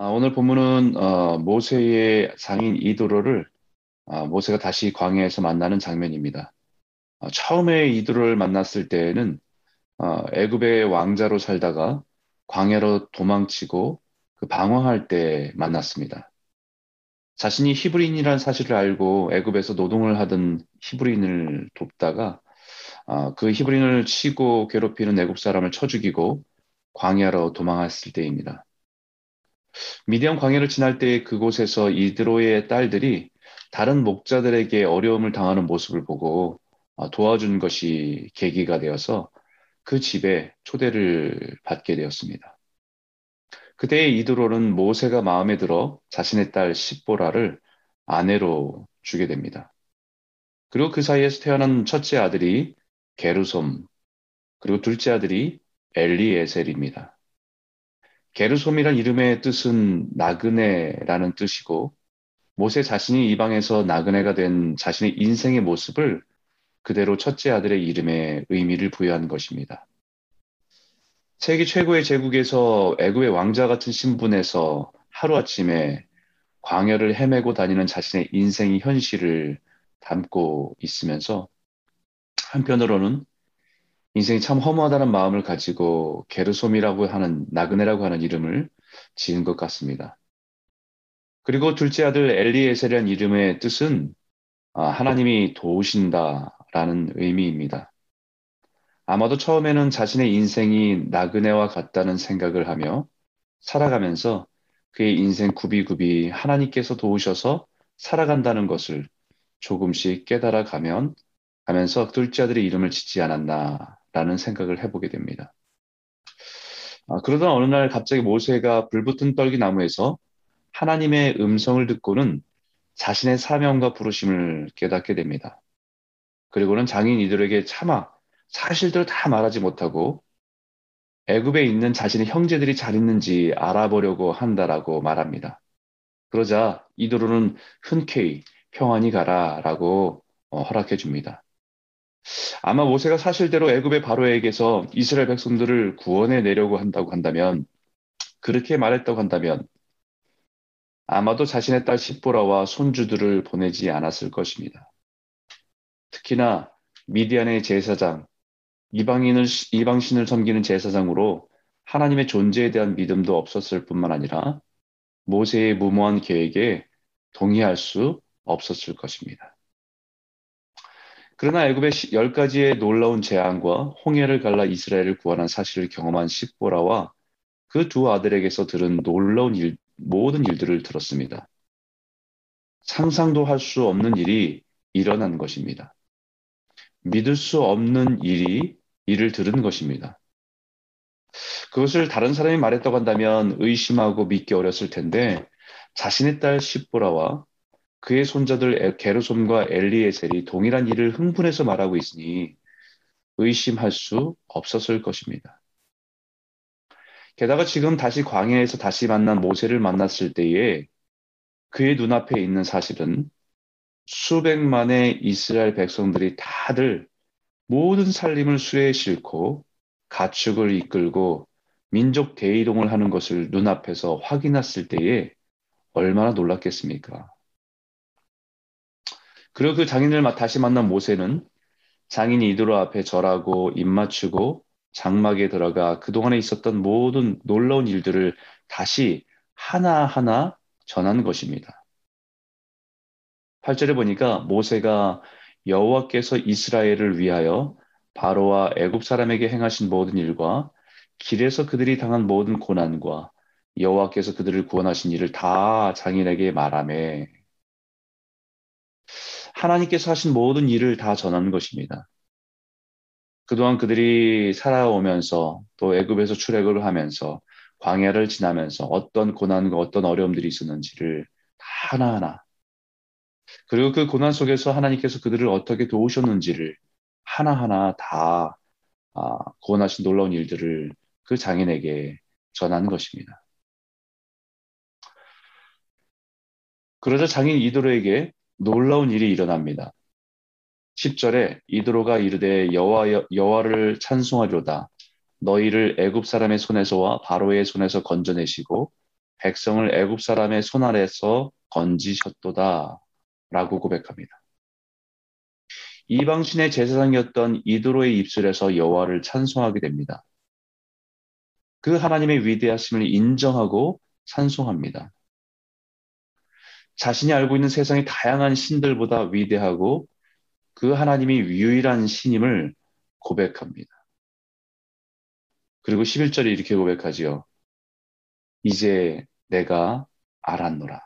아, 오늘 본문은 어, 모세의 장인 이도로를 아, 모세가 다시 광야에서 만나는 장면입니다. 아, 처음에 이도로를 만났을 때에는 어, 애굽의 왕자로 살다가 광야로 도망치고 그 방황할 때 만났습니다. 자신이 히브리인이라는 사실을 알고 애굽에서 노동을 하던 히브리인을 돕다가 아, 그 히브리인을 치고 괴롭히는 애굽 사람을 쳐 죽이고 광야로 도망했을 때입니다. 미디안 광야를 지날 때 그곳에서 이드로의 딸들이 다른 목자들에게 어려움을 당하는 모습을 보고 어, 도와준 것이 계기가 되어서 그 집에 초대를 받게 되었습니다. 그때 이드로는 모세가 마음에 들어 자신의 딸 십보라를 아내로 주게 됩니다. 그리고 그 사이에서 태어난 첫째 아들이 게르솜, 그리고 둘째 아들이 엘리에셀입니다. 게르솜이란 이름의 뜻은 나그네라는 뜻이고 모세 자신이 이방에서 나그네가 된 자신의 인생의 모습을 그대로 첫째 아들의 이름에 의미를 부여한 것입니다. 세계 최고의 제국에서 애굽의 왕자 같은 신분에서 하루아침에 광야를 헤매고 다니는 자신의 인생의 현실을 담고 있으면서 한편으로는 인생이 참 허무하다는 마음을 가지고 게르솜이라고 하는 나그네라고 하는 이름을 지은 것 같습니다. 그리고 둘째 아들 엘리에셀이라는 이름의 뜻은 아, 하나님이 도우신다라는 의미입니다. 아마도 처음에는 자신의 인생이 나그네와 같다는 생각을 하며 살아가면서 그의 인생 굽이굽이 하나님께서 도우셔서 살아간다는 것을 조금씩 깨달아 가면 하면서 둘째 아들의 이름을 짓지 않았나 라는 생각을 해보게 됩니다. 아, 그러던 어느 날 갑자기 모세가 불붙은 떨기나무에서 하나님의 음성을 듣고는 자신의 사명과 부르심을 깨닫게 됩니다. 그리고는 장인 이들에게 차마 사실대로 다 말하지 못하고 애굽에 있는 자신의 형제들이 잘 있는지 알아보려고 한다라고 말합니다. 그러자 이도로는 흔쾌히 평안히 가라라고 어, 허락해 줍니다. 아마 모세가 사실대로 애굽의 바로에게서 이스라엘 백성들을 구원해 내려고 한다고 한다면 그렇게 말했다고 한다면 아마도 자신의 딸 십보라와 손주들을 보내지 않았을 것입니다. 특히나 미디안의 제사장, 이방인을 이방신을 섬기는 제사장으로 하나님의 존재에 대한 믿음도 없었을 뿐만 아니라 모세의 무모한 계획에 동의할 수 없었을 것입니다. 그러나 애굽의 열 가지의 놀라운 재앙과 홍해를 갈라 이스라엘을 구원한 사실을 경험한 식보라와 그 두 아들에게서 들은 놀라운 일, 모든 일들을 들었습니다. 상상도 할 수 없는 일이 일어난 것입니다. 믿을 수 없는 일이 일을 들은 것입니다. 그것을 다른 사람이 말했다고 한다면 의심하고 믿기 어렸을 텐데 자신의 딸 십보라와 그의 손자들 게르솜과 엘리에셀이 동일한 일을 흥분해서 말하고 있으니 의심할 수 없었을 것입니다. 게다가 지금 다시 광야에서 다시 만난 모세를 만났을 때에 그의 눈앞에 있는 사실은 수백만의 이스라엘 백성들이 다들 모든 살림을 수레에 싣고 가축을 이끌고 민족 대이동을 하는 것을 눈앞에서 확인했을 때에 얼마나 놀랐겠습니까? 그리고 그 장인을 다시 만난 모세는 장인이 이드로 앞에 절하고 입 맞추고 장막에 들어가 그동안에 있었던 모든 놀라운 일들을 다시 하나하나 전한 것입니다. 8절에 보니까 모세가 여호와께서 이스라엘을 위하여 바로와 애굽 사람에게 행하신 모든 일과 길에서 그들이 당한 모든 고난과 여호와께서 그들을 구원하신 일을 다 장인에게 말하매 하나님께서 하신 모든 일을 다 전하는 것입니다. 그동안 그들이 살아오면서 또 애굽에서 출애굽을 하면서 광야를 지나면서 어떤 고난과 어떤 어려움들이 있었는지를 다 하나하나 그리고 그 고난 속에서 하나님께서 그들을 어떻게 도우셨는지를 하나하나 다 아, 구원하신 놀라운 일들을 그 장인에게 전하는 것입니다. 그러자 장인 이도로에게 놀라운 일이 일어납니다. 10절에 이드로가 이르되 여호와 여호와를 찬송하리로다 너희를 애굽 사람의 손에서와 바로의 손에서 건져내시고 백성을 애굽 사람의 손 아래서 건지셨도다 라고 고백합니다. 이방신의 제사장이었던 이도로의 입술에서 여호와를 찬송하게 됩니다. 그 하나님의 위대하심을 인정하고 찬송합니다. 자신이 알고 있는 세상의 다양한 신들보다 위대하고 그 하나님이 유일한 신임을 고백합니다. 그리고 11절에 이렇게 고백하지요. 이제 내가 알았노라.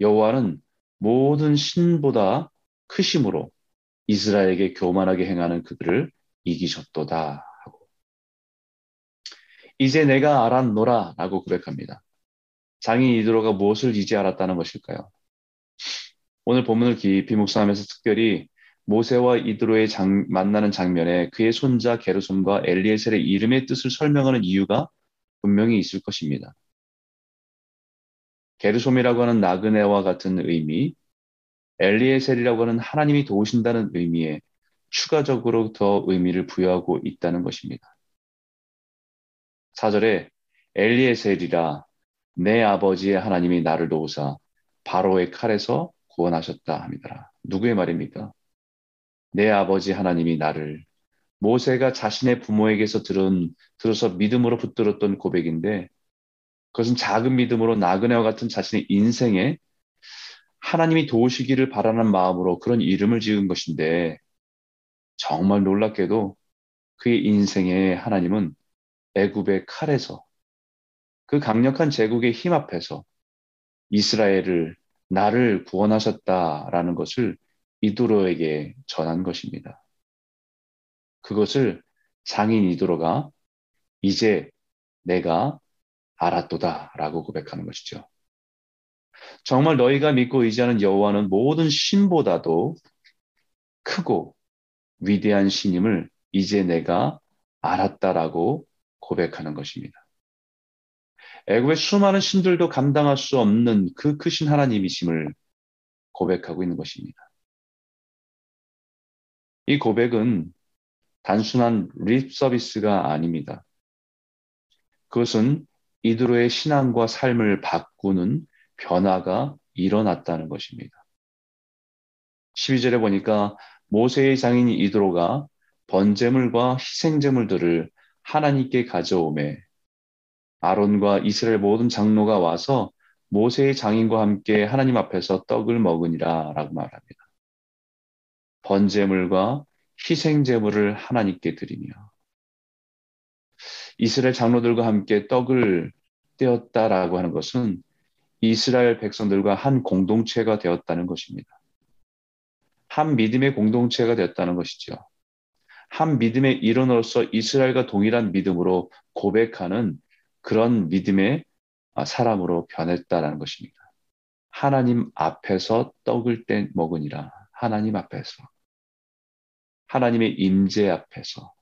여호와는 모든 신보다 크심으로 이스라엘에게 교만하게 행하는 그들을 이기셨도다 하고 이제 내가 알았노라 라고 고백합니다. 장인 이드로가 무엇을 이제 알았다는 것일까요? 오늘 본문을 깊이 묵상하면서 특별히 모세와 이드로의 장, 만나는 장면에 그의 손자 게르솜과 엘리에셀의 이름의 뜻을 설명하는 이유가 분명히 있을 것입니다. 게르솜이라고 하는 나그네와 같은 의미, 엘리에셀이라고 하는 하나님이 도우신다는 의미에 추가적으로 더 의미를 부여하고 있다는 것입니다. 4절에 엘리에셀이라 내 아버지의 하나님이 나를 도우사 바로의 칼에서 구원하셨다 합니다. 누구의 말입니까? 내 아버지 하나님이 나를 모세가 자신의 부모에게서 들은 들어서 믿음으로 붙들었던 고백인데 그것은 작은 믿음으로 나그네와 같은 자신의 인생에 하나님이 도우시기를 바라는 마음으로 그런 이름을 지은 것인데 정말 놀랍게도 그의 인생에 하나님은 애굽의 칼에서 그 강력한 제국의 힘 앞에서 이스라엘을 나를 구원하셨다라는 것을 이두로에게 전한 것입니다. 그것을 장인 이두로가 이제 내가 알았도다라고 고백하는 것이죠. 정말 너희가 믿고 의지하는 여호와는 모든 신보다도 크고 위대한 신임을 이제 내가 알았다라고 고백하는 것입니다. 애굽의 수많은 신들도 감당할 수 없는 그 크신 하나님이심을 고백하고 있는 것입니다. 이 고백은 단순한 립 서비스가 아닙니다. 그것은 이드로의 신앙과 삶을 바꾸는 변화가 일어났다는 것입니다. 12절에 보니까 모세의 장인 이드로가 번제물과 희생제물들을 하나님께 가져오매 아론과 이스라엘 모든 장로가 와서 모세의 장인과 함께 하나님 앞에서 떡을 먹으니라 라고 말합니다. 번제물과 희생제물을 하나님께 드리며 이스라엘 장로들과 함께 떡을 떼었다라고 하는 것은 이스라엘 백성들과 한 공동체가 되었다는 것입니다. 한 믿음의 공동체가 되었다는 것이죠. 한 믿음의 일원으로서 이스라엘과 동일한 믿음으로 고백하는 그런 믿음의 사람으로 변했다라는 것입니다. 하나님 앞에서 떡을 떼 먹으니라. 하나님 앞에서. 하나님의 임재 앞에서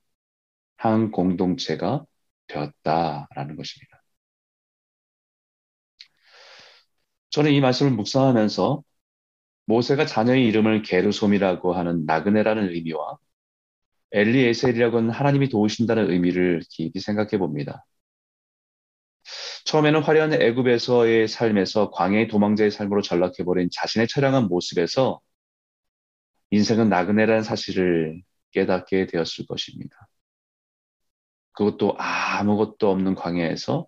한 공동체가 되었다라는 것입니다. 저는 이 말씀을 묵상하면서 모세가 자녀의 이름을 게르솜이라고 하는 나그네라는 의미와 엘리에셀이라고 하는 하나님이 도우신다는 의미를 깊이 생각해 봅니다. 처음에는 화려한 애굽에서의 삶에서 광야의 도망자의 삶으로 전락해버린 자신의 처량한 모습에서 인생은 나그네라는 사실을 깨닫게 되었을 것입니다. 그것도 아무것도 없는 광야에서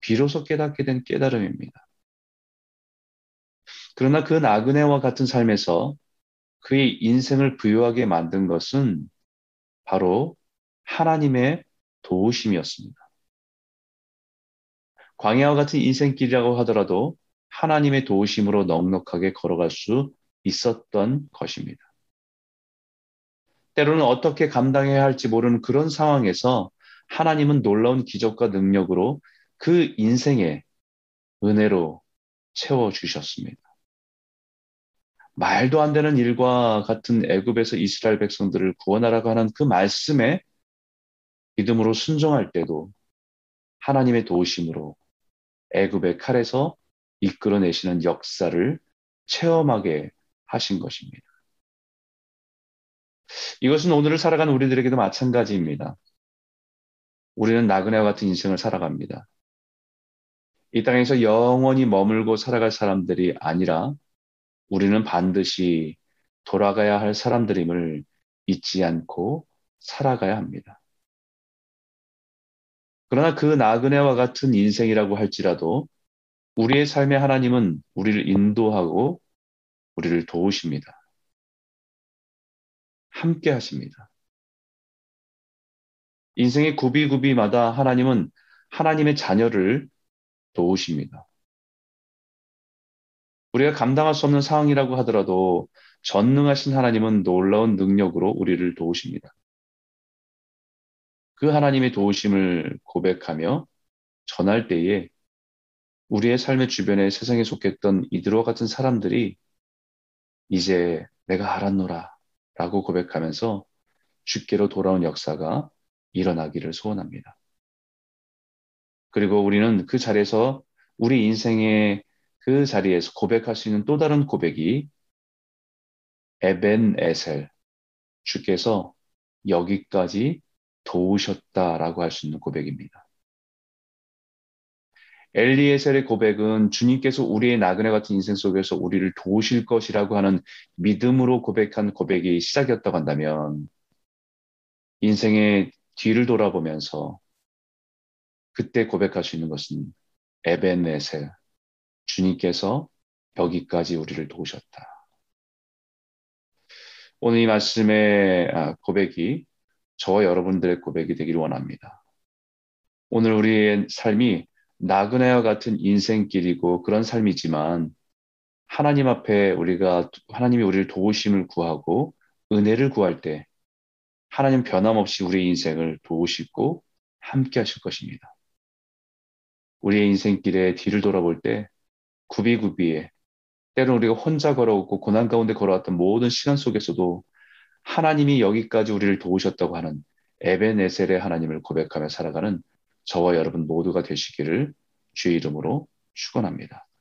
비로소 깨닫게 된 깨달음입니다. 그러나 그 나그네와 같은 삶에서 그의 인생을 부유하게 만든 것은 바로 하나님의 도우심이었습니다. 광야와 같은 인생길이라고 하더라도 하나님의 도우심으로 넉넉하게 걸어갈 수 있었던 것입니다. 때로는 어떻게 감당해야 할지 모르는 그런 상황에서 하나님은 놀라운 기적과 능력으로 그 인생에 은혜로 채워주셨습니다. 말도 안 되는 일과 같은 애굽에서 이스라엘 백성들을 구원하라고 하는 그 말씀에 믿음으로 순종할 때도 하나님의 도우심으로 애굽의 칼에서 이끌어내시는 역사를 체험하게 하신 것입니다. 이것은 오늘을 살아가는 우리들에게도 마찬가지입니다. 우리는 나그네와 같은 인생을 살아갑니다. 이 땅에서 영원히 머물고 살아갈 사람들이 아니라 우리는 반드시 돌아가야 할 사람들임을 잊지 않고 살아가야 합니다. 그러나 그 나그네와 같은 인생이라고 할지라도 우리의 삶의 하나님은 우리를 인도하고 우리를 도우십니다. 함께 하십니다. 인생의 구비구비마다 하나님은 하나님의 자녀를 도우십니다. 우리가 감당할 수 없는 상황이라고 하더라도 전능하신 하나님은 놀라운 능력으로 우리를 도우십니다. 그 하나님의 도우심을 고백하며 전할 때에 우리의 삶의 주변에 세상에 속했던 이들과 같은 사람들이 이제 내가 알았노라 라고 고백하면서 주께로 돌아온 역사가 일어나기를 소원합니다. 그리고 우리는 그 자리에서 우리 인생의 그 자리에서 고백할 수 있는 또 다른 고백이 에벤 에셀 주께서 여기까지 도우셨다라고 할 수 있는 고백입니다. 엘리에셀의 고백은 주님께서 우리의 나그네 같은 인생 속에서 우리를 도우실 것이라고 하는 믿음으로 고백한 고백이 시작이었다고 한다면 인생의 뒤를 돌아보면서 그때 고백할 수 있는 것은 에벤에셀 주님께서 여기까지 우리를 도우셨다. 오늘 이 말씀의 아, 고백이 저와 여러분들의 고백이 되기를 원합니다. 오늘 우리의 삶이 나그네와 같은 인생길이고 그런 삶이지만 하나님 앞에 우리가 하나님이 우리를 도우심을 구하고 은혜를 구할 때 하나님 변함없이 우리의 인생을 도우시고 함께 하실 것입니다. 우리의 인생길에 뒤를 돌아볼 때 구비구비에 때로 우리가 혼자 걸어오고 고난 가운데 걸어왔던 모든 시간 속에서도 하나님이 여기까지 우리를 도우셨다고 하는 에베네셀의 하나님을 고백하며 살아가는 저와 여러분 모두가 되시기를 주의 이름으로 축원합니다.